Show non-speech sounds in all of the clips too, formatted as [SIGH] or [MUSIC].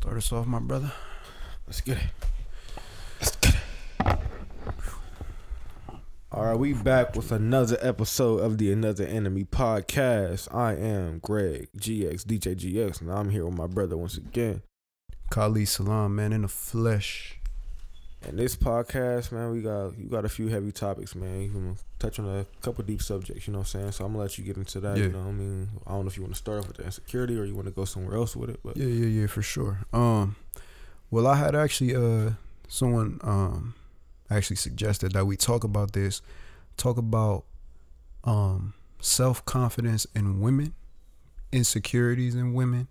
Start us off, my brother. Let's get it. Let's get it. All right, we back with another episode of the Another Enemy podcast. I am Greg GX DJ GX, and I'm here with my brother once again. Khalid Salaam, man, in the flesh. And this podcast, man, we got you got a few heavy topics, man. You gonna touch on a couple deep subjects, you know what I'm saying? So I'm gonna let you get into that. Yeah. You know, what I mean, I don't know if you want to start off with the insecurity or you want to go somewhere else with it, but Yeah, yeah, yeah, for sure. Um, well, I had actually uh someone um actually suggested that we talk about this, talk about um self confidence in women, insecurities in women,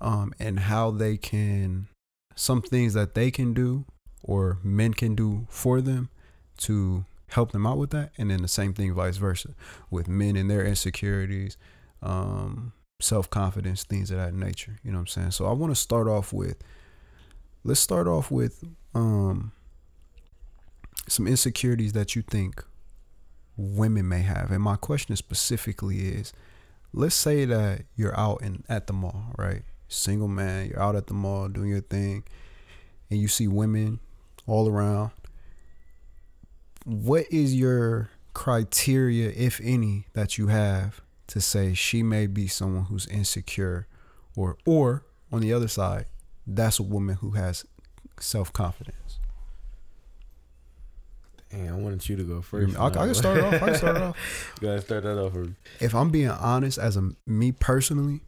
um, and how they can some things that they can do or men can do for them to help them out with that, and then the same thing vice versa with men and their insecurities, um, self confidence, things of that nature. You know what I'm saying? So I want to start off with let's start off with um some insecurities that you think women may have. And my question specifically is let's say that you're out in at the mall, right? Single man, you're out at the mall doing your thing and you see women all around. What is your criteria, if any, that you have to say she may be someone who's insecure or or on the other side, that's a woman who has self confidence. Damn, I wanted you to go first. I, I can start off. I can start off. [LAUGHS] You gotta start that off. For me. If I'm being honest, as a me personally,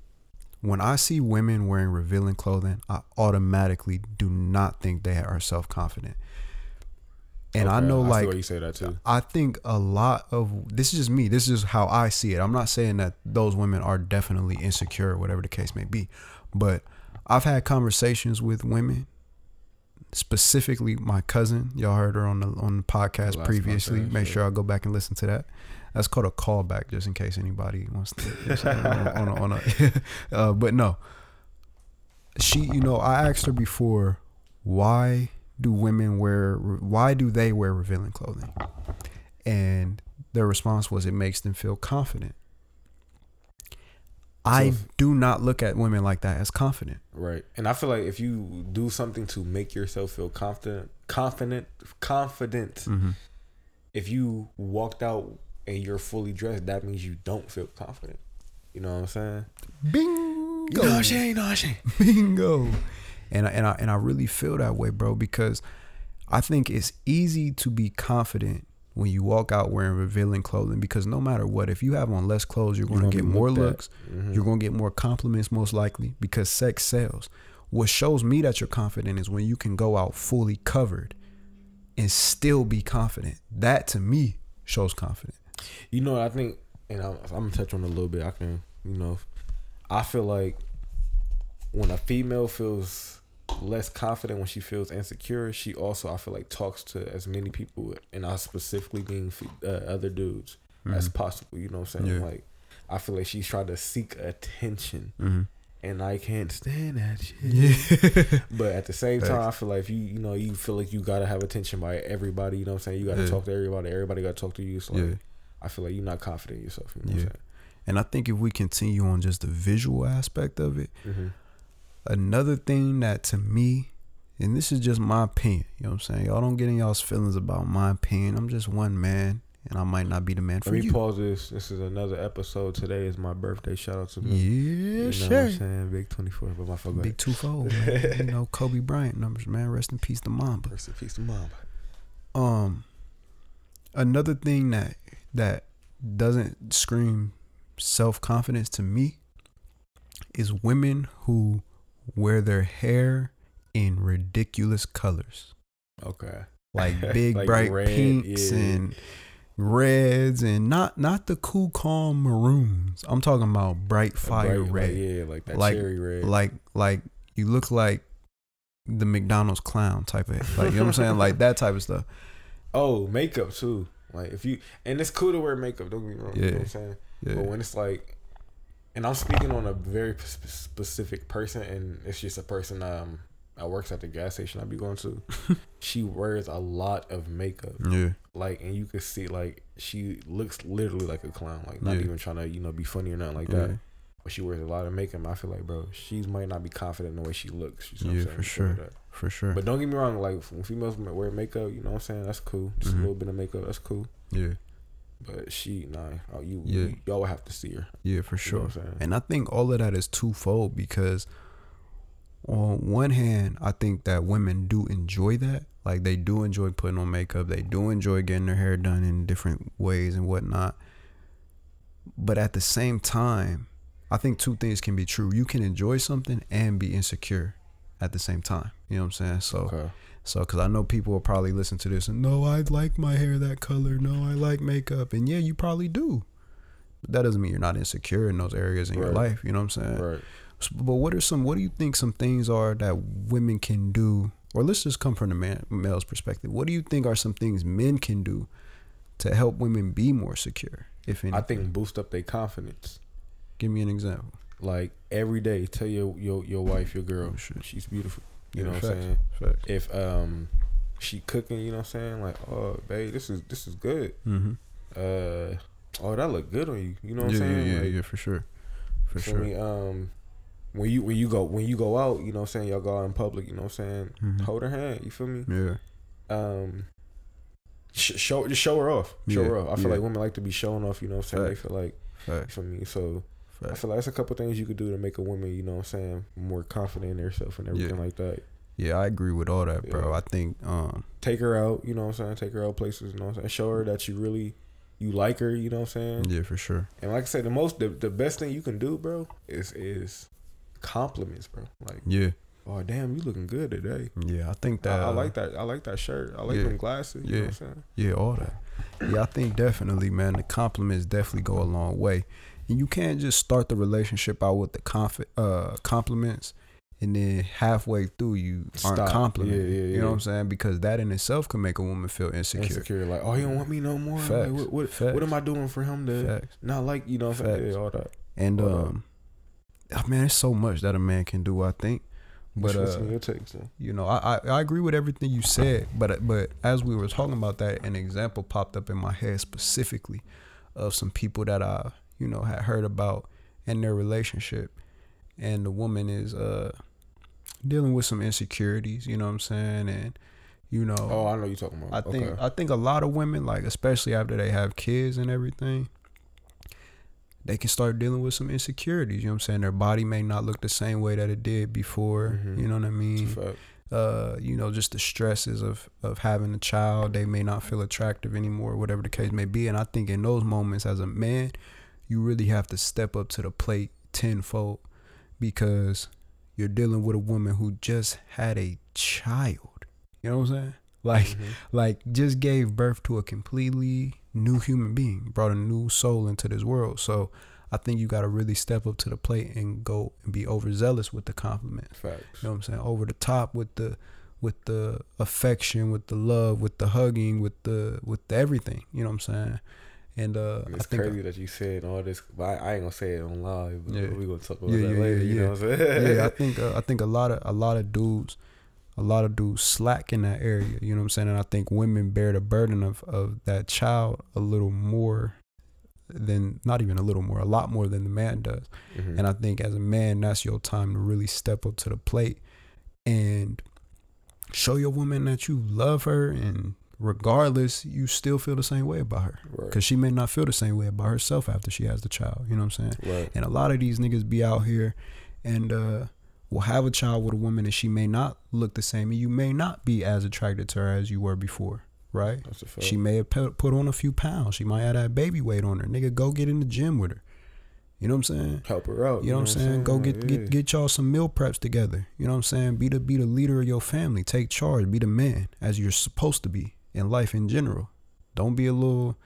when I see women wearing revealing clothing, I automatically do not think they are self confident. And I know, see like, you say that too. I think a lot of this is just me. This is how I see it. I'm not saying that those women are definitely insecure, whatever the case may be, but I've had conversations with women, specifically my cousin. Y'all heard her on the on the podcast Last previously. podcast, Make yeah. sure I go back and listen to that. That's called a callback, just in case anybody wants to. just on a, on a, on a [LAUGHS] uh, but no, she. You know, I asked her before, why do women wear? Why do they wear revealing clothing? And their response was, it makes them feel confident. I do not look at women like that as confident. Right. And I feel like if you do something to make yourself feel confident, confident, confident, Mm-hmm. if you walked out and you're fully dressed, that means you don't feel confident. You know what I'm saying? Bingo. You know what I'm saying? You know what I'm saying? Bingo. And I, and I and I really feel that way, bro, because I think it's easy to be confident when you walk out wearing revealing clothing because no matter what, if you have on less clothes, you're going to get more looks, Mm-hmm. you're going to get more compliments most likely because sex sells. What shows me that you're confident is when you can go out fully covered and still be confident. That to me shows confidence. You know I think, and I'm, I'm gonna touch on it a little bit. I can, you know, I feel like when a female feels less confident when she feels insecure, she also I feel like talks to as many people, and I specifically being uh, other dudes as possible. You know what I'm saying? Yeah. Like I feel like she's trying to seek attention, Mm-hmm. and I can't stand that shit. Yeah. [LAUGHS] But at the same time, I feel like you you know you feel like you gotta have attention by everybody. You know what I'm saying? You gotta Yeah. talk to everybody. Everybody gotta talk to you. So like, Yeah. I feel like you're not confident in yourself. You know Yeah. what And I think if we continue on just the visual aspect of it, saying? Another thing that to me, and this is just my opinion, you know what I'm saying? Y'all don't get in y'all's feelings about my opinion. I'm just one man, and I might not be the man for Let me you. pause this. This is another episode. Today is my birthday. Shout out to me. Yeah, you know what sure. I'm saying? Big 24, but my fuck Big two fold, [LAUGHS] man. you know Kobe Bryant numbers, man. Rest in peace to Mamba. Rest in peace to mom. Um, another thing that that doesn't scream self confidence to me is women who wear their hair in ridiculous colors. Okay. like [LAUGHS] big Like bright red, pinks yeah. and reds and not not the cool calm maroons. I'm talking about bright fire bright, red. Like, yeah, like that Like- cherry red. Like like you look like the McDonald's clown type of like you know what I'm saying? Like that type of stuff. [LAUGHS] oh, makeup too. Like if you and it's cool to wear makeup. Don't get me wrong. You know Yeah. what I'm saying? But Yeah. when it's like, and I'm speaking on a very p- specific person, and it's just a person um that works at the gas station I be going to. [LAUGHS] she wears a lot of makeup, Yeah. like, and you can see like she looks literally like a clown. Like not Yeah. even trying to you know be funny or nothing like Yeah. that. But she wears a lot of makeup. I feel like, bro, she might not be confident in the way she looks. You know Yeah, what I'm for saying? sure. That- For sure. But don't get me wrong, like when females wear makeup, you know what I'm saying? That's cool. Just Mhm. a little bit of makeup, that's cool. yeah. But she, nah, oh, you, Yeah. you y'all would have to see her. Yeah, for You know sure. I'm saying? And I think all of that is twofold because on one hand, I think that women do enjoy that. Like they do enjoy putting on makeup. They do enjoy getting their hair done in different ways and whatnot. But at the same time, I think two things can be true. You can enjoy something and be insecure at the same time. You know what I'm saying? So Okay. So, because I know people will probably listen to this and no, I like my hair that color. No, I like makeup. And yeah, you probably do. But that doesn't mean you're not insecure in those areas in your life. You know what I'm saying? Right. So, but what are some, what do you think some things are that women can do? Or let's just come from the man, male's perspective. What do you think are some things men can do to help women be more secure? If anything, I think boost up their confidence. give me an example. Like every day, tell your your your wife, your girl, Oh, she's beautiful. You Yeah, know what facts, I'm saying? Facts. If um she cooking, you know what I'm saying? Like, oh babe, this is this is good. Mm-hmm. Uh oh that look good on you. You know what yeah, I'm saying? yeah, yeah, Like, yeah, for sure, for sure. me? Um when you when you go when you go out, you know what I'm saying, y'all go out in public, you know what I'm saying? Mhm. Hold her hand, you feel me? Yeah, Um sh- show just show her off. Show Yeah, her off. I feel like women like to be showing off, you know what I'm saying? They feel like you facts, feel me? So I feel like that's a couple things you could do to make a woman, you know what I'm saying, more confident in herself and everything like that. Yeah, I agree with all that, bro. Yeah. I think um Take her out, you know what I'm saying? Take her out places, you know what I'm saying? Show her that you really you like her, you know what I'm saying? yeah, for sure. And like I said, the most the, the best thing you can do, bro, is is compliments, bro. Like, Yeah. oh damn, you looking good today. Yeah, I think that I uh, like that. I like that shirt. I like yeah. them glasses. You know Yeah. what I'm saying? Yeah, all that. Yeah, I think definitely, man, the compliments definitely go a long way. And you can't just start the relationship out with the conf- uh compliments and then halfway through you aren't Stop. complimenting. Yeah, yeah, You know what. I'm saying? Because that in itself can make a woman feel insecure. Insecure, like, oh, you don't want me no more. Like, what, what, what am I doing for him to Facts. not like? You know what I'm saying? Facts. Yeah, all that. And Hold um oh, man, it's so much that a man can do, I think. But uh takes? you know, I, I I agree with everything you said, but but as we were talking about that, an example popped up in my head specifically of some people that I you know had heard about in their relationship, and the woman is uh dealing with some insecurities. You know what I'm saying, and you know, Oh, I know you're talking about. I think okay. I think a lot of women, like especially after they have kids and everything, they can start dealing with some insecurities. You know what I'm saying? Their body may not look the same way that it did before. Mhm. You know what I mean? Uh, you know, just the stresses of of having a child. They may not feel attractive anymore, whatever the case may be. And I think in those moments, as a man, you really have to step up to the plate tenfold because you're dealing with a woman who just had a child. You know what I'm saying? Like Mhm. like just gave birth to a completely new human being, brought a new soul into this world. So I think you got to really step up to the plate and go and be overzealous with the compliment. Facts. You know what I'm saying? Over the top with the with the affection, with the love, with the hugging, with the with the everything. You know what I'm saying? And uh, And I it's think crazy that you said all this. But I, I ain't gonna say it on live. But Yeah. we gonna talk about Yeah, that yeah, later. you know what I'm saying? yeah, I [LAUGHS] think uh, I think a lot of a lot of dudes, a lot of dudes slack in that area. You know what I'm saying? And I think women bear the burden of of that child a little more than not even a little more, a lot more than the man does. Mhm. And I think as a man, that's your time to really step up to the plate and show your woman that you love her and regardless, you still feel the same way about her. right. Because she may not feel the same way about herself after she has the child. You know what I'm saying? right. And a lot of these niggas be out here and uh will have a child with a woman and she may not look the same and you may not be as attracted to her as you were before, right? That's a fact. She may have put on a few pounds. She might have that baby weight on her. Nigga, go get in the gym with her. You know what I'm saying? help her out. You know what I'm saying? Go get Yeah. get get y'all some meal preps together. You know what I'm saying? Be the be the leader of your family. Take charge. Be the man as you're supposed to be in life in general. Don't be a little.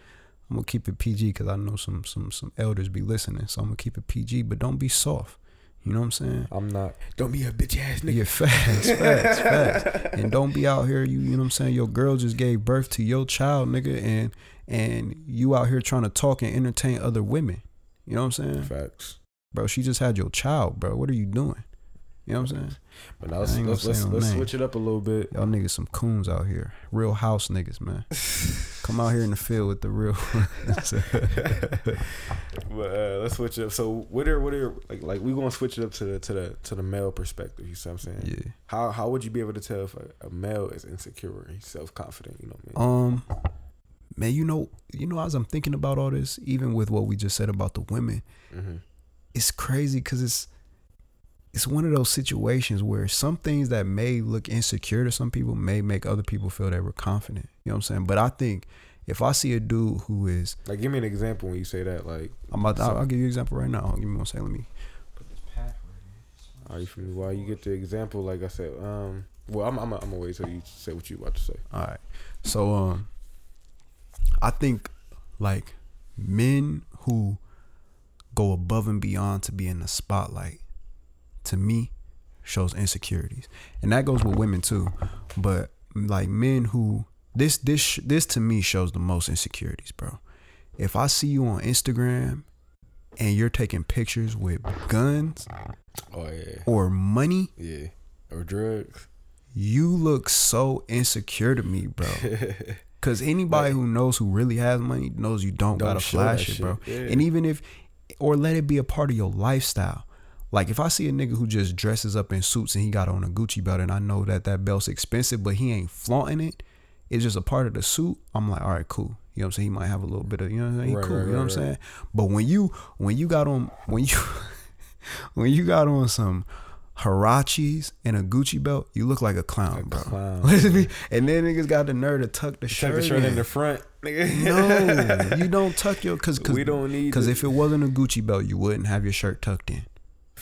I'm gonna keep it PG because I know some some some elders be listening, so I'm gonna keep it PG. But don't be soft. You know what I'm saying? I'm not. Don't be a bitch ass nigga. Yeah, facts, facts, facts. And don't be out here, you you know what I'm saying? Your girl just gave birth to your child, nigga, and and you out here trying to talk and entertain other women. You know what I'm saying? Facts. Bro, she just had your child, bro. What are you doing? You know what I'm saying? But now let's I ain't gonna let's, let's, let's switch it up a little bit. Y'all niggas some coons out here. Real house niggas, man. [LAUGHS] Come out here in the field with the real. [LAUGHS] But uh, let's switch it up. So what are what are like like we gonna switch it up to the to the to the male perspective. You see what I'm saying? yeah. How how would you be able to tell if a, a male is insecure, he's self confident? You know what I mean? Um, man, you know, you know, as I'm thinking about all this, even with what we just said about the women, mm-hmm. it's crazy because it's it's one of those situations where some things that may look insecure to some people may make other people feel they were confident. You know what I'm saying? But I think if I see a dude who is, Like, give me an example when you say that. Like, I'm about, to, I'll, I'll give you an example right now. Give me one second. Let me. are you from why you get the example, like I said, um, well, I'm I'm I'm gonna wait till you say what you about to say. All right. So um I think like men who go above and beyond to be in the spotlight to me shows insecurities. And that goes with women too. But like men who this this this to me shows the most insecurities, bro. If I see you on Instagram and you're taking pictures with guns Oh yeah, or money, yeah, or drugs. you look so insecure to me, bro. [LAUGHS] Cause anybody who knows who really has money knows you don't, Don't gotta flash it, bro. yeah. And even if, or let it be a part of your lifestyle. Like if I see a nigga who just dresses up in suits and he got on a Gucci belt and I know that that belt's expensive, but he ain't flaunting it, it's just a part of the suit. I'm like, all right, cool. You know what I'm saying? He might have a little bit of, you know what I'm saying? He Right, cool. right, you know what I'm right, right. saying? But when you when you got on when you [LAUGHS] when you got on some Huaraches and a Gucci belt, you look like a clown, A bro. clown, [LAUGHS] and then niggas got the nerve to tuck the Tuck shirt, the shirt in in. the front, nigga. No, [LAUGHS] you don't tuck your because we don't need because if it wasn't a Gucci belt, you wouldn't have your shirt tucked in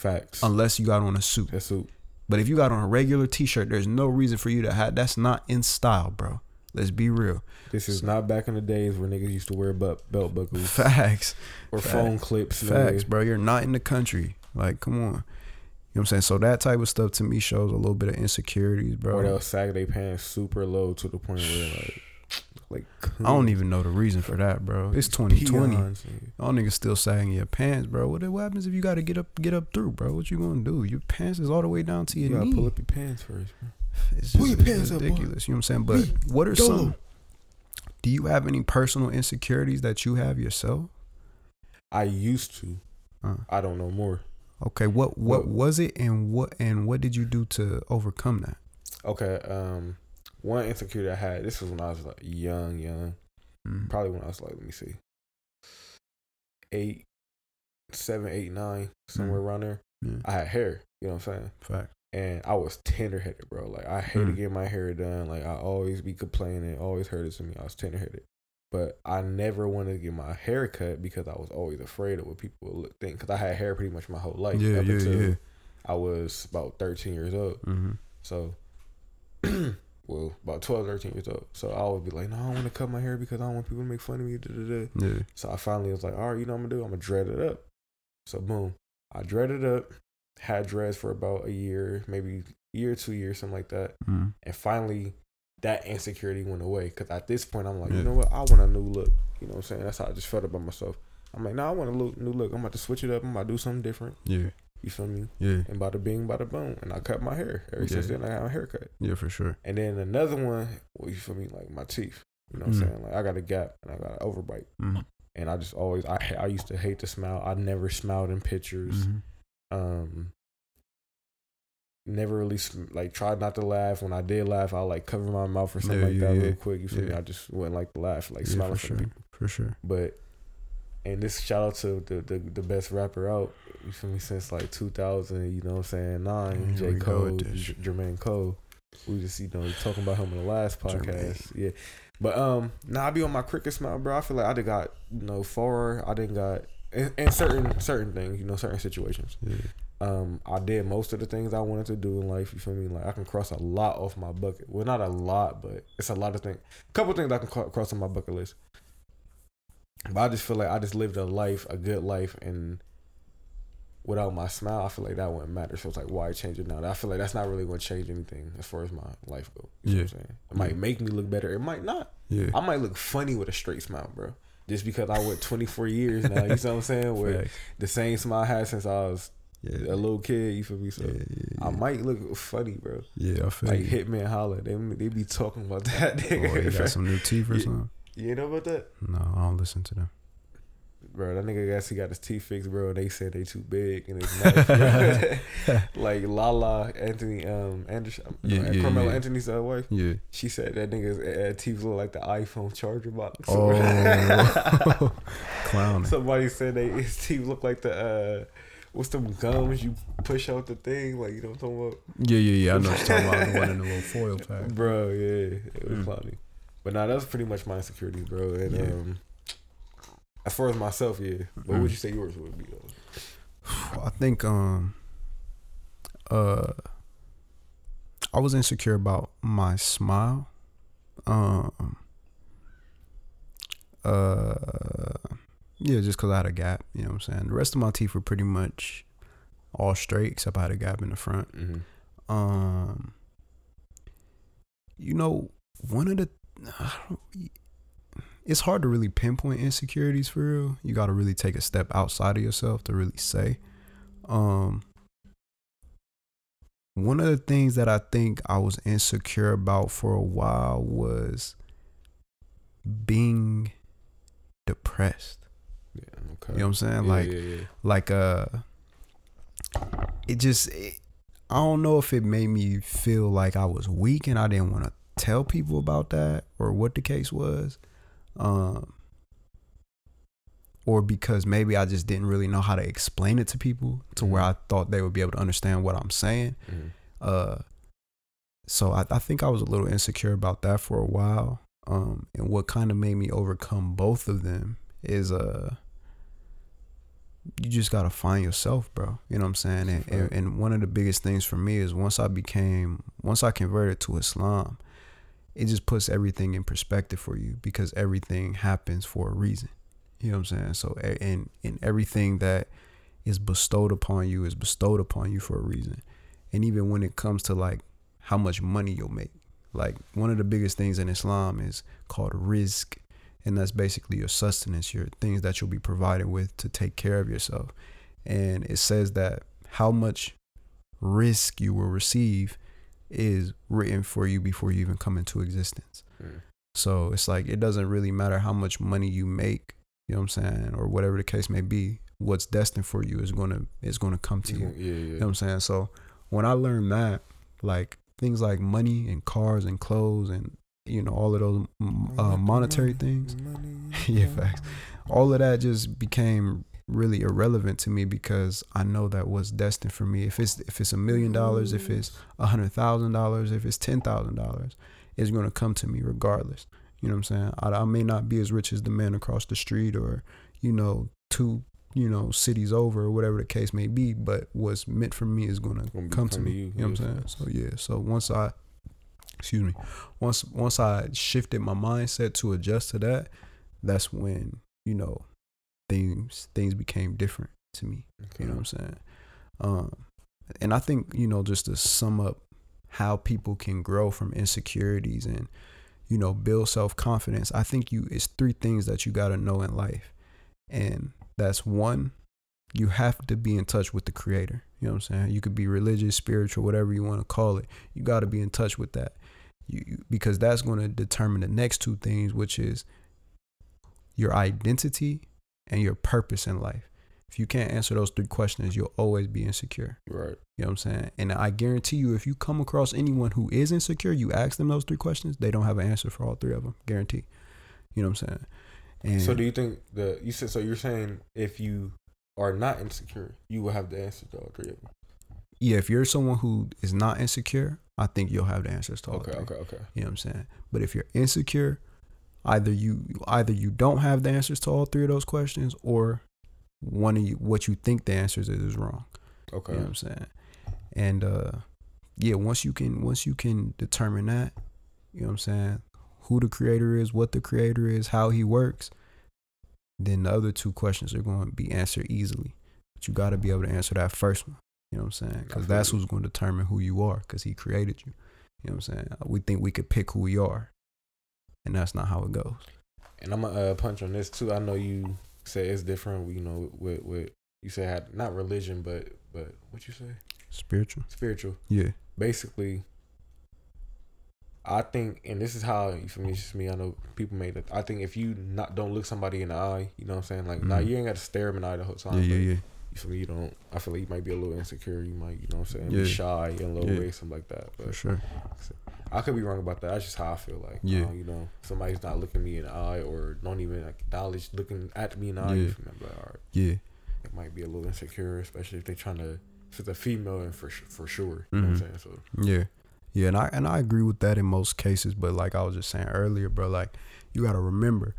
facts. unless you got on a suit. That's who. But if you got on a regular T-shirt, there's no reason for you to have. That's not in style, bro. Let's be real. This is not back in the days where niggas used to wear belt, belt buckles Facts, or Facts. phone clips. facts, bro. You're not in the country. Like, come on. You know what I'm saying? So that type of stuff to me shows a little bit of insecurities, bro. Or they'll sag their pants super low to the point where like, like I don't even know the reason for that, bro. It's 2020. peons. All niggas still sagging your pants, bro. What, what happens if you got to get up, get up through, bro? What you gonna do? Your pants is all the way down to your You gotta knee. pull up your pants first, bro. It's Pull your it's pants up, boy. ridiculous. You know what I'm saying? But what are Dolo. some? Do you have any personal insecurities that you have yourself? I used to. Uh, I don't know more. okay, what what What- was it, and what and what did you do to overcome that? Okay. Um, one insecurity I had. This was when I was like young, young. Mm. Probably when I was like, let me see, eight, seven, eight, nine, somewhere around there. Yeah, I had hair. You know what I'm saying? fact. and I was tender headed, bro. Like I hated Mm. getting my hair done. Like I always be complaining, always heard it to me. I was tender headed, but I never wanted to get my hair cut because I was always afraid of what people would look think. Because I had hair pretty much my whole life. yeah, up yeah, until yeah. I was about thirteen years old. Mm-hmm. So, [CLEARS THROAT] well, about 12, 13 years old. So I would be like, no, I don't want to cut my hair because I don't want people to make fun of me. Da, da, da. Yeah. So I finally was like, all right, you know what I'm gonna do? I'm gonna dread it up. So boom, I dreaded up, had dreads for about a year, maybe year, two years, something like that. Mm-hmm. And finally, that insecurity went away. Cause at this point, I'm like, you know what? I want a new look. You know what I'm saying? That's how I just felt about myself. I'm like, nah, I want a look, new look. I'm about to switch it up. I'm about to do something different. Yeah. You feel me? Yeah. And bada bing, bada boom. And I cut my hair. Ever since then, I got a haircut. Yeah, for sure. And then another one, well, you feel me? Like my teeth. You know what Mm. I'm saying? Like I got a gap and I got an overbite. Mm. And I just always, I I used to hate to smile. I never smiled in pictures. Mhm. Um, never really sm- like tried not to laugh. When I did laugh, I like cover my mouth or something Yeah, like yeah, that yeah. real quick. You feel me? I just wouldn't like to laugh, like Yeah, smiling for for sure. people. For sure. But and this shout out to the, the the best rapper out. You feel me? Since like 2000, you know what I'm saying? Nine, J Cole. J- Jermaine Cole. We just you know talking about him in the last podcast. Jermaine. Yeah, but um, now I be on my crooked smile, bro. I feel like I done got you know far. I didn't got in, in certain certain things, you know, certain situations. Yeah. Um, I did most of the things I wanted to do in life. You feel me? Like I can cross a lot off my bucket. Well, not a lot, but it's a lot of things. A couple things I can cro- cross on my bucket list. But I just feel like I just lived a life, a good life, and without my smile, I feel like that wouldn't matter. So it's like, why change it now? I feel like that's not really going to change anything as far as my life goes. You know what I'm saying? It might Yeah. make me look better. It might not. Yeah. I might look funny with a straight smile, bro. Just because I went 24 years now. You know what I'm saying? [LAUGHS] Where Facts. the same smile I had since I was Yeah. a little kid. You feel me? So Yeah, yeah, I might look funny, bro. yeah, I feel Like you. Hitman Holla, they they be talking about [LAUGHS] that Oh, nigga. got some new teeth or Yeah. something? you know about that, No, I don't listen to them. Bro? That nigga guess he got his teeth fixed, bro. They said they too big and it's [LAUGHS] nice, [LAUGHS] like Lala Anthony um Anderson, Yeah, uh, yeah, Carmelo yeah. Anthony's uh, wife. Yeah. She said that nigga's uh, teeth look like the iPhone charger box. Oh, [LAUGHS] clowning. Somebody said they his teeth look like the uh, what's them gums you push out the thing, like you know what I'm talking about. Yeah, yeah, yeah. I know what you're talking about. The one in the little foil pack. Bro, yeah, it was Mm. clowny. But nah, that's pretty much my insecurities, bro. And Yeah. um, as far as myself, yeah. What Mm. would you say yours would be though? I think um uh I was insecure about my smile. Um uh yeah, just cuz I had a gap, you know what I'm saying? The rest of my teeth were pretty much all straight except I had a gap in the front. Mm-hmm. Um you know, one of the I don't, it's hard to really pinpoint insecurities for real. You got to really take a step outside of yourself to really say. Um one of the things that I think I was insecure about for a while was being depressed. Yeah, okay. You know what I'm saying? Yeah, like yeah, yeah. like uh it just it, I don't know if it made me feel like I was weak and I didn't want to tell people about that or what the case was um or because maybe I just didn't really know how to explain it to people to where I thought they would be able to understand what I'm saying. Mhm. uh so I, I think I was a little insecure about that for a while. Um and what kind of made me overcome both of them is uh you just gotta find yourself bro. You know what i'm saying? And, and, and one of the biggest things for me is once i became once i converted to islam it just puts everything in perspective for you because everything happens for a reason. You know what i'm saying? So and and everything that is bestowed upon you is bestowed upon you for a reason. And even when it comes to like how much money you'll make like one of the biggest things in islam is called rizq, and that's basically your sustenance your things that you'll be provided with to take care of yourself. And it says that how much rizq you will receive is written for you before you even come into existence Mm. so it's like it doesn't really matter how much money you make you know what i'm saying or whatever the case may be what's destined for you is going to is going to come to you Yeah, yeah. you know what I'm saying? So when I learned that, like things like money and cars and clothes and you know all of those uh, monetary things, [LAUGHS] yeah, facts. All of that just became really irrelevant to me because I know that what's destined for me. If it's if it's a million dollars, if it's a hundred thousand dollars, if it's ten thousand dollars, it's gonna come to me regardless. You know what I'm saying? I, I may not be as rich as the man across the street or you know two you know cities over or whatever the case may be, but what's meant for me is gonna Gonna come to me. you, You know what I'm saying? So yeah. So once I excuse me, once once I shifted my mindset to adjust to that, that's when you know things things became different to me. You know what I'm saying? Um, and I think you know just to sum up how people can grow from insecurities and you know build self confidence. I think you it's three things that you got to know in life, and that's one. You have to be in touch with the creator. You know what I'm saying? You could be religious, spiritual, whatever you want to call it. You got to be in touch with that. You, you because that's going to determine the next two things, which is your identity and your purpose in life. If you can't answer those three questions, you'll always be insecure. Right. You know what I'm saying? And I guarantee you, if you come across anyone who is insecure, you ask them those three questions, they don't have an answer for all three of them. Guarantee. You know what I'm saying? And So do you think the you said so you're saying if you are not insecure, you will have the answer to all three of them. yeah, if you're someone who is not insecure, I think you'll have the answers to all Okay, three. okay, okay. You know what I'm saying? But if you're insecure, either you either you don't have the answers to all three of those questions, or one of you what you think the answers is is wrong. Okay. You know what I'm saying? And uh yeah, once you can once you can determine that, you know what I'm saying, who the creator is, what the creator is, how he works, then the other two questions are going to be answered easily. But you got to be able to answer that first one. You know what I'm saying? Because that's who's going to determine who you are because he created you. You know what I'm saying? We think we could pick who we are, and that's not how it goes. And I'm gonna uh, punch on this too. I know you say it's different, you know, with with you say had not religion, but but what you say Spiritual. spiritual. Yeah. Basically, I think, and this is how for me, it's just me. I know people made it. I think if you not don't look somebody in the eye, you know what I'm saying? Like, nah, Mhm. you ain't got to stare them in the eye the whole time. Yeah, yeah, yeah. You feel me? You don't. I feel like you might be a little insecure. You might, you know what I'm saying? Yeah. Be shy in a little Yeah. way, something like that. For But sure. I could be wrong about that. That's just how I feel like. Yeah. uh, you know, somebody's not looking me in the eye or don't even acknowledge looking at me in the eye. Yeah. feel me? I'm like, all right, Yeah. it might be a little insecure, especially if they're trying to. If it's a female, and for for sure, you know what I'm saying. So Yeah. Yeah, and I and I agree with that in most cases, but like I was just saying earlier, bro, like you gotta remember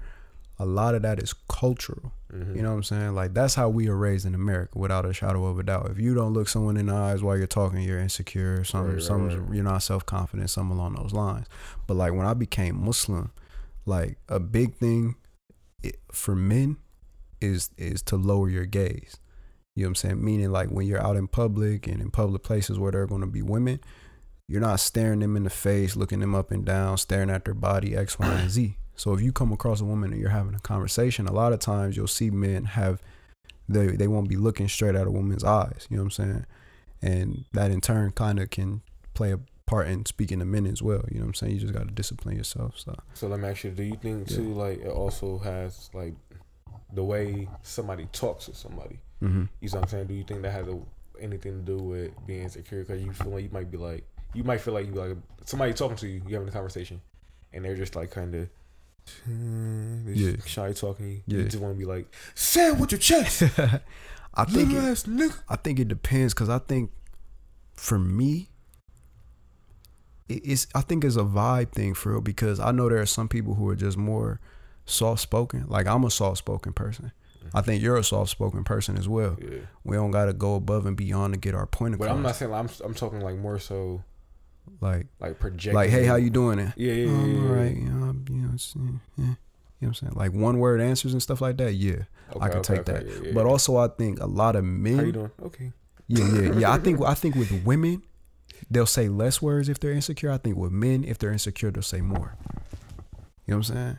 a lot of that is cultural. mhm. You know what I'm saying? Like that's how we are raised in America, without a shadow of a doubt. If you don't look someone in the eyes while you're talking, you're insecure. Some, Right, right, some, right. you're not self confident. Something along those lines. But like when I became Muslim, like a big thing for men is is to lower your gaze. You know what I'm saying? Meaning like when you're out in public and in public places where there are going to be women, you're not staring them in the face, looking them up and down, staring at their body, X, Y, and Z. So if you come across a woman and you're having a conversation, a lot of times you'll see men have they they won't be looking straight at a woman's eyes. You know what I'm saying? And that in turn kind of can play a part in speaking to men as well. You know what I'm saying? You just got to discipline yourself. So So let me ask you: Do you think Yeah. too, like it also has like the way somebody talks to somebody? mm-hmm. You know what I'm saying? Do you think that has a, anything to do with being insecure? Because you feel like you might be like, you might feel like you like somebody talking to you, you having a conversation, and they're just like kind of. Mm, yeah. shy talking. You Yeah. You just want to be like, say it with your chest, [LAUGHS] I think little it, nigga. I think it depends because I think for me, it- it's I think it's a vibe thing for real because I know there are some people who are just more soft spoken. Like I'm a soft spoken person. I think you're a soft spoken person as well. Yeah, We don't got to go above and beyond to get our point across. but. I'm not saying like, I'm. I'm talking like more so like like project. like hey, how you doing? It. Yeah, yeah, yeah. Um, yeah, yeah. right. You know, you know, it's, yeah, yeah. You know what I'm saying? Like one word answers and stuff like that. Yeah, I Okay, can okay, take that. yeah, yeah, But yeah. also, I think a lot of men. how you doing? Okay. Yeah, yeah, yeah. I think [LAUGHS] I think with women, they'll say less words if they're insecure. I think with men, if they're insecure, they'll say more. You know what I'm saying?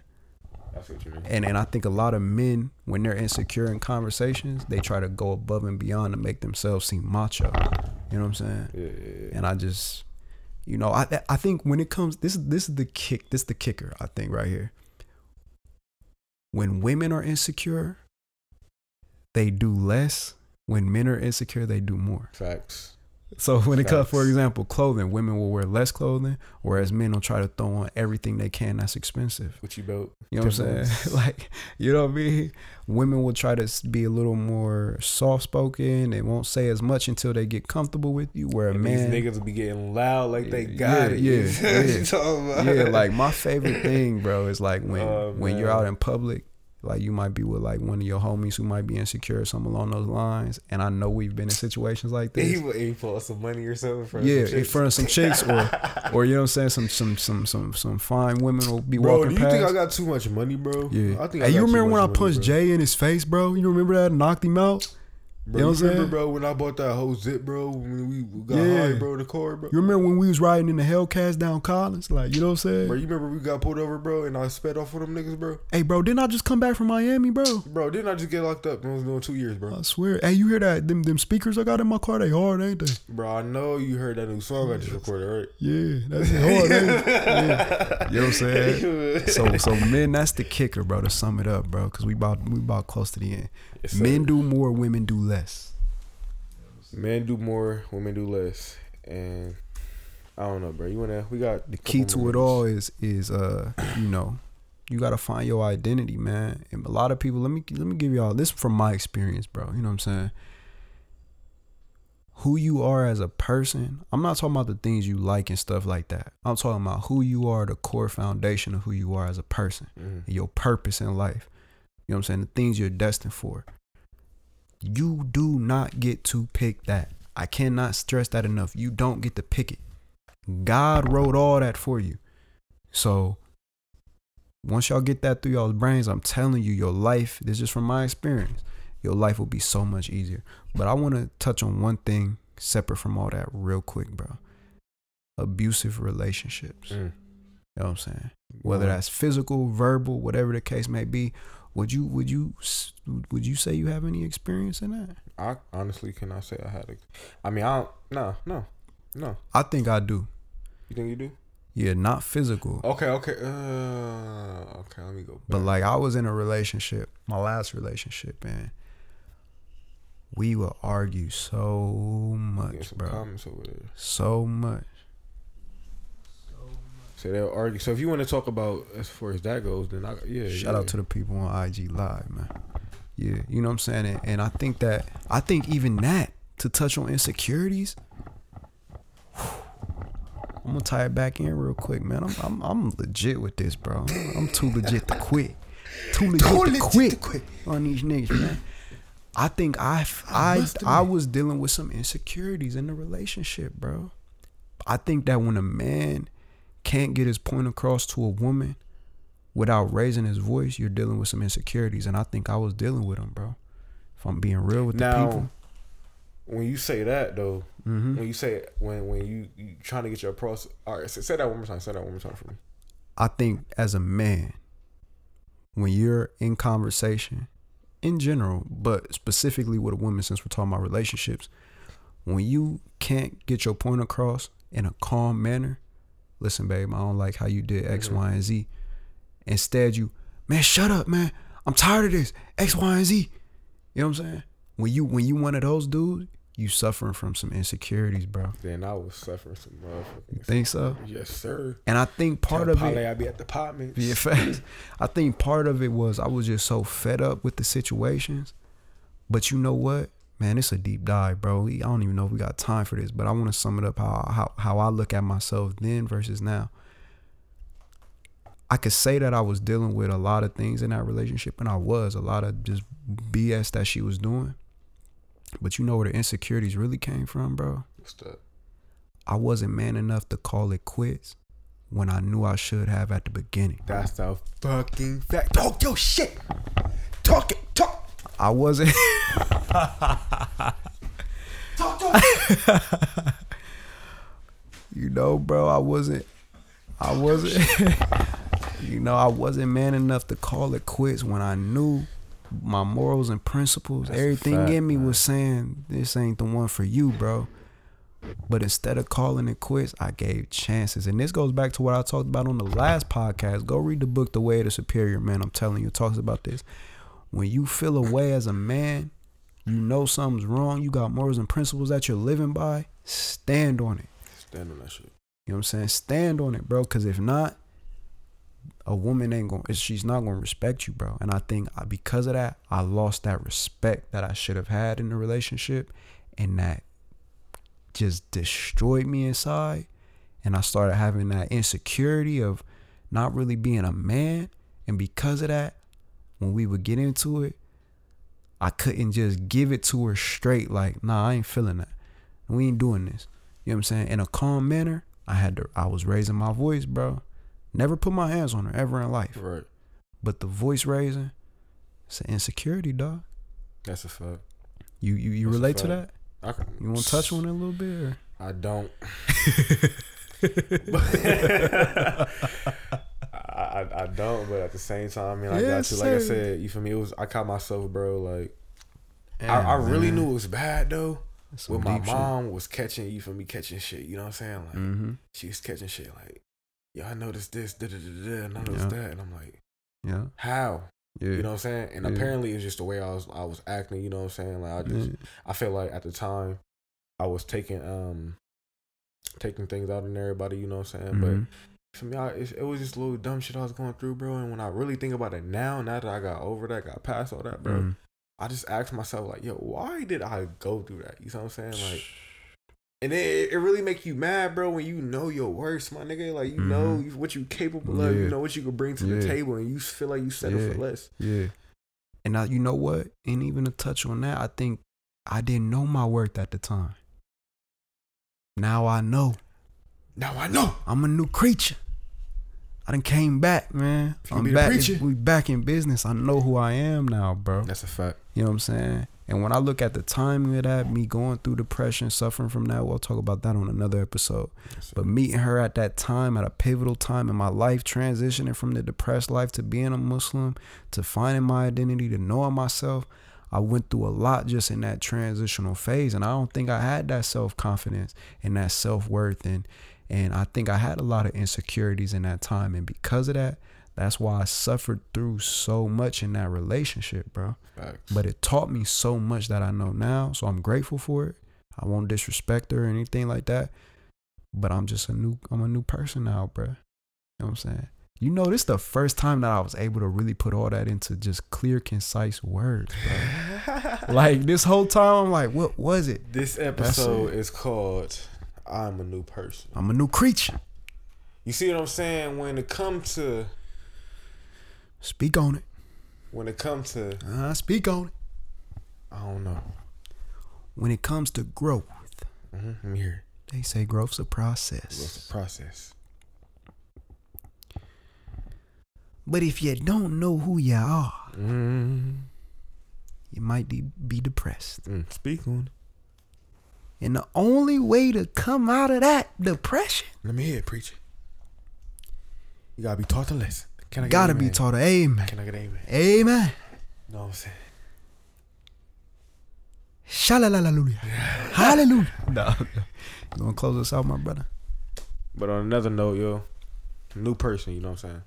That's what you mean. And and I think a lot of men, when they're insecure in conversations, they try to go above and beyond to make themselves seem macho. You know what I'm saying? Yeah, yeah, yeah. And I just, you know, I I think when it comes, this is this is the kick, this is the kicker. I think right here. When women are insecure, they do less. When men are insecure, they do more. Facts. So when it comes, for example, clothing, women will wear less clothing, whereas men will try to throw on everything they can that's expensive. What you built? You know what I'm saying? [LAUGHS] Like, you know what I mean? Women will try to be a little more soft spoken. They won't say as much until they get comfortable with you. Where a man, these niggas will be getting loud like they Yeah, got it. yeah, what [LAUGHS] yeah. you talking about? yeah, like my favorite thing, bro, is like when Oh, when you're out in public, like you might be with like one of your homies who might be insecure or something along those lines. And I know we've been in situations like this. he this. will he pull some money or something for Yeah, some in front of some chicks or [LAUGHS] or you know what I'm saying, some some some some some fine women will be Bro, walking Bro, do you past. think I got too much money, bro? yeah. I think. hey, I you got too remember when I much money, punched. Jay in his face, bro? You remember that? Knocked him out. Bro, You know what I'm saying? bro, when I bought that whole zip, bro, when we got Yeah. high, bro, in the car, bro. You remember when we was riding in the Hellcats down Collins? Like, you know what I'm saying? Bro, you remember we got pulled over, bro, and I sped off with them niggas, bro? hey, bro, didn't I just come back from Miami, bro? Bro, didn't I just get locked up I was doing two years, bro? I swear. Hey, you hear that? Them them speakers I got in my car, they hard, ain't they? Bro, I know you heard that new song I just recorded, right? Yeah, that's hard? [LAUGHS] Yeah. You know what I'm saying? So so men, that's the kicker, bro. To sum it up, bro, because we about we about close to the end. Yes. Men do more, women do less. Men do more, women do less, and I don't know, bro. You wanna? We got The key to it all is is uh [CLEARS THROAT] you know you gotta find your identity, man. And a lot of people, let me let me give y'all this from my experience, bro. You know what I'm saying? Who you are as a person. I'm not talking about the things you like and stuff like that. I'm talking about who you are, the core foundation of who you are as a person. Mhm. your purpose in life. You know what I'm saying? The things you're destined for. You do not get to pick that. I cannot stress that enough. You don't get to pick it. God wrote all that for you. So once y'all get that through y'all's brains, I'm telling you, your life, this is from my experience, your life will be so much easier. But I want to touch on one thing separate from all that real quick, bro. Abusive relationships. Mm. You know what I'm saying? whether that's physical, verbal, whatever the case may be. Would you would you would you say you have any experience in that? I honestly cannot say I had. A, I mean, I don't. No, no, no. I think I do. You think you do? Yeah, not physical. Okay, okay. Uh, okay. Let me go. Back. But like I was in a relationship, my last relationship, and we would argue so much, bro. over there. So much. So they'll argue. So if you want to talk about as far as that goes, then I yeah. Shout yeah. out to the people on IG Live, man. Yeah, you know what I'm saying? And, and I think that I think even that to touch on insecurities. I'm gonna tie it back in real quick, man. I'm I'm, I'm legit with this, bro. I'm too legit to quit. Too legit, to, quit on these niggas, man. I think I I I was dealing with some insecurities in the relationship, bro. I think that when a man can't get his point across to a woman without raising his voice, you're dealing with some insecurities, and I think I was dealing with them, bro. If I'm being real with the Now, people, when you say that though, hmm when you say when when you you trying to get your pros. All right, say, say that one more time. Say that one more time for me. I think as a man, when you're in conversation, in general, but specifically with a woman, since we're talking about relationships, when you can't get your point across in a calm manner, listen, babe, I don't like how you did X, Mhm. Y, and Z. Instead, you, man, shut up, man. I'm tired of this X, Y, and Z. You know what I'm saying? When you when you one of those dudes, you suffering from some insecurities, bro. Then I was suffering some motherfucking. Think so? Yes, sir. And I think part of Polly it, I be at the apartments. Yeah, facts. [LAUGHS] I think part of it was I was just so fed up with the situations. But you know what? Man, it's a deep dive, bro. I don't even know if we got time for this, but I want to sum it up how, how how I look at myself then versus now. I could say that I was dealing with a lot of things in that relationship, and I was a lot of just BS that she was doing. But you know where the insecurities really came from, bro? What's that? I wasn't man enough to call it quits when I knew I should have at the beginning. That's the fucking fact. Talk your shit. Talk it. Talk. I wasn't. [LAUGHS] Talk you know, bro, I wasn't. I wasn't. [LAUGHS] you know, I wasn't man enough to call it quits when I knew my morals and principles. That's everything fact, in me man. was saying this ain't the one for you, bro. But instead of calling it quits, I gave chances. And this goes back to what I talked about on the last podcast. Go read the book The Way of the Superior Man. I'm telling you, it talks about this. When you feel a way as a man, you know something's wrong, you got morals and principles that you're living by, stand on it. Stand on that shit. You know what I'm saying? Stand on it, bro. Because if not, a woman ain't going. to She's not going to respect you, bro. And I think I, because of that, I lost that respect that I should have had in the relationship, and that just destroyed me inside. And I started having that insecurity of not really being a man. And because of that, when we would get into it, I couldn't just give it to her straight. Like, nah, I ain't feeling that. We ain't doing this. You know what I'm saying? In a calm manner, I had to I was raising my voice, bro. Never put my hands on her ever in life. Right. But the voice raising, it's an insecurity, dog. That's a fact. You you, you That's relate to that? I can, You want to touch on it a little bit? Or? I don't. [LAUGHS] [LAUGHS] [LAUGHS] I, I, I don't, but at the same time, I mean, I Yes, got you. Like I said, you feel me? It was I caught myself, bro. Like I, I really man. knew it was bad though. That's some When my deep shit. mom was catching you for me catching shit, you know what I'm saying? Like Mhm. she was catching shit like, yeah, I noticed this, da da da da, and I noticed Yeah. that, and I'm like, Yeah. how? Yeah. You know what I'm saying? And Yeah. apparently it's just the way I was I was acting, you know what I'm saying? Like I just Yeah. I feel like at the time I was taking um taking things out on everybody, you know what I'm saying? But Mhm. For me, I, it, was just a little dumb shit I was going through, bro. And when I really think about it now, now that I got over that, got past all that, bro, Mhm. I just asked myself like, yo, why did I go through that? You know what I'm saying? Like, and it, it really make you mad, bro, when you know your worst, my nigga. Like you know Mhm. you- what you capable of, you know what you can bring to the table, and you feel like you settle Yeah. for less. Yeah. And now you know what? And even to touch on that, I think I didn't know my worth at the time. Now I know. Now I know. I'm a new creature. I done came back, man. I'm back. We back in business. I know who I am now, bro. That's a fact. You know what I'm saying? And when I look at the timing of that, me going through depression, suffering from that, we'll talk about that on another episode. That's But meeting her at that time, at a pivotal time in my life, transitioning from the depressed life to being a Muslim, to finding my identity, to knowing myself, I went through a lot just in that transitional phase, and I don't think I had that self confidence and that self worth, and and I think I had a lot of insecurities in that time, and because of that, that's why I suffered through so much in that relationship, bro. Facts. But it taught me so much that I know now, so I'm grateful for it. I won't disrespect her or anything like that, but I'm just a new I'm a new person now, bro. You know what I'm saying? You know, this is the first time that I was able to really put all that into just clear, concise words, bro. [LAUGHS] like this whole time, I'm like, what was it? this episode is called "I'm a New Person." I'm a new creature. You see what I'm saying? When it comes to Speak on it. when it comes to Uh, speak on it. I don't know. When it comes to growth, Mm-hmm. I'm here. they say growth's a process. the process? But if you don't know who you are, Mm-hmm. you might be, be depressed. Mm, speak on. And the only way to come out of that depression Let me hear it, preacher. You gotta be taught to listen. Can I get gotta an be amen? taught. Amen. Can I get amen? Amen. You know what I'm saying? Shalalalaluya. Hallelujah. [LAUGHS] No. You gonna close us out, my brother? But on another note, yo, new person. You know what I'm saying?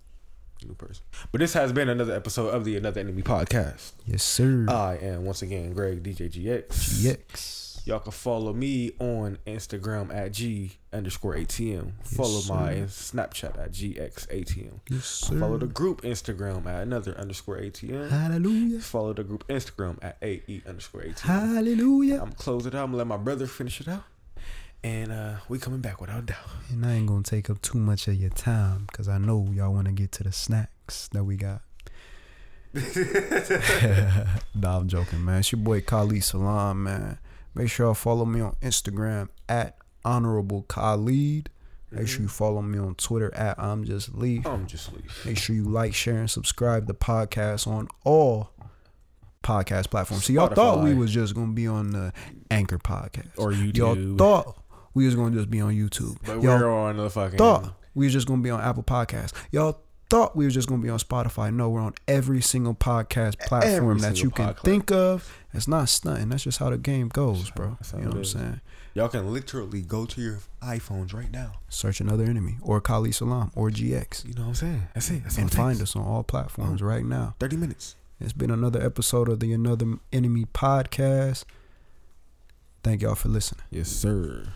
New person. But this has been another episode of the Another Enemy podcast. Yes, sir. I am once again Greg DJ GX. Y'all can follow me on Instagram at G underscore ATM. Follow my Snapchat at GXATM. Yes, sir. Follow the group Instagram at another underscore ATM. Hallelujah. Follow the group Instagram at AE underscore ATM. Hallelujah. I'm close it out. I'm gonna let my brother finish it out. And uh we coming back without doubt. And I ain't gonna take up too much of your time because I know y'all want to get to the snacks that we got. [LAUGHS] [LAUGHS] nah, I'm joking, man. It's your boy Khalid Salaam, man. Make sure y'all follow me on Instagram at Honorable Khalid. Make sure mm-hmm. you follow me on Twitter at I'm Just Leaf. I'm just leave. Make sure you like, share, and subscribe the podcast on all podcast platforms. So y'all thought we was just gonna be on the Anchor podcast, Or YouTube. y'all thought we was gonna just be on YouTube. But y'all we're on the fucking thought we was just gonna be on Apple Podcasts. Y'all thought we were just gonna be on Spotify. No, we're on every single podcast platform Every that you can podcast. think of. It's not stunting. That's just how the game goes, bro. That's how You know what I'm saying? Y'all can literally go to your iPhones right now. Search another enemy or Kali Salaam or GX You know what I'm saying? That's it. That's and find us on all platforms uh-huh. right now. 30 minutes. It's been another episode of the Another Enemy podcast. Thank y'all for listening. Yes, sir.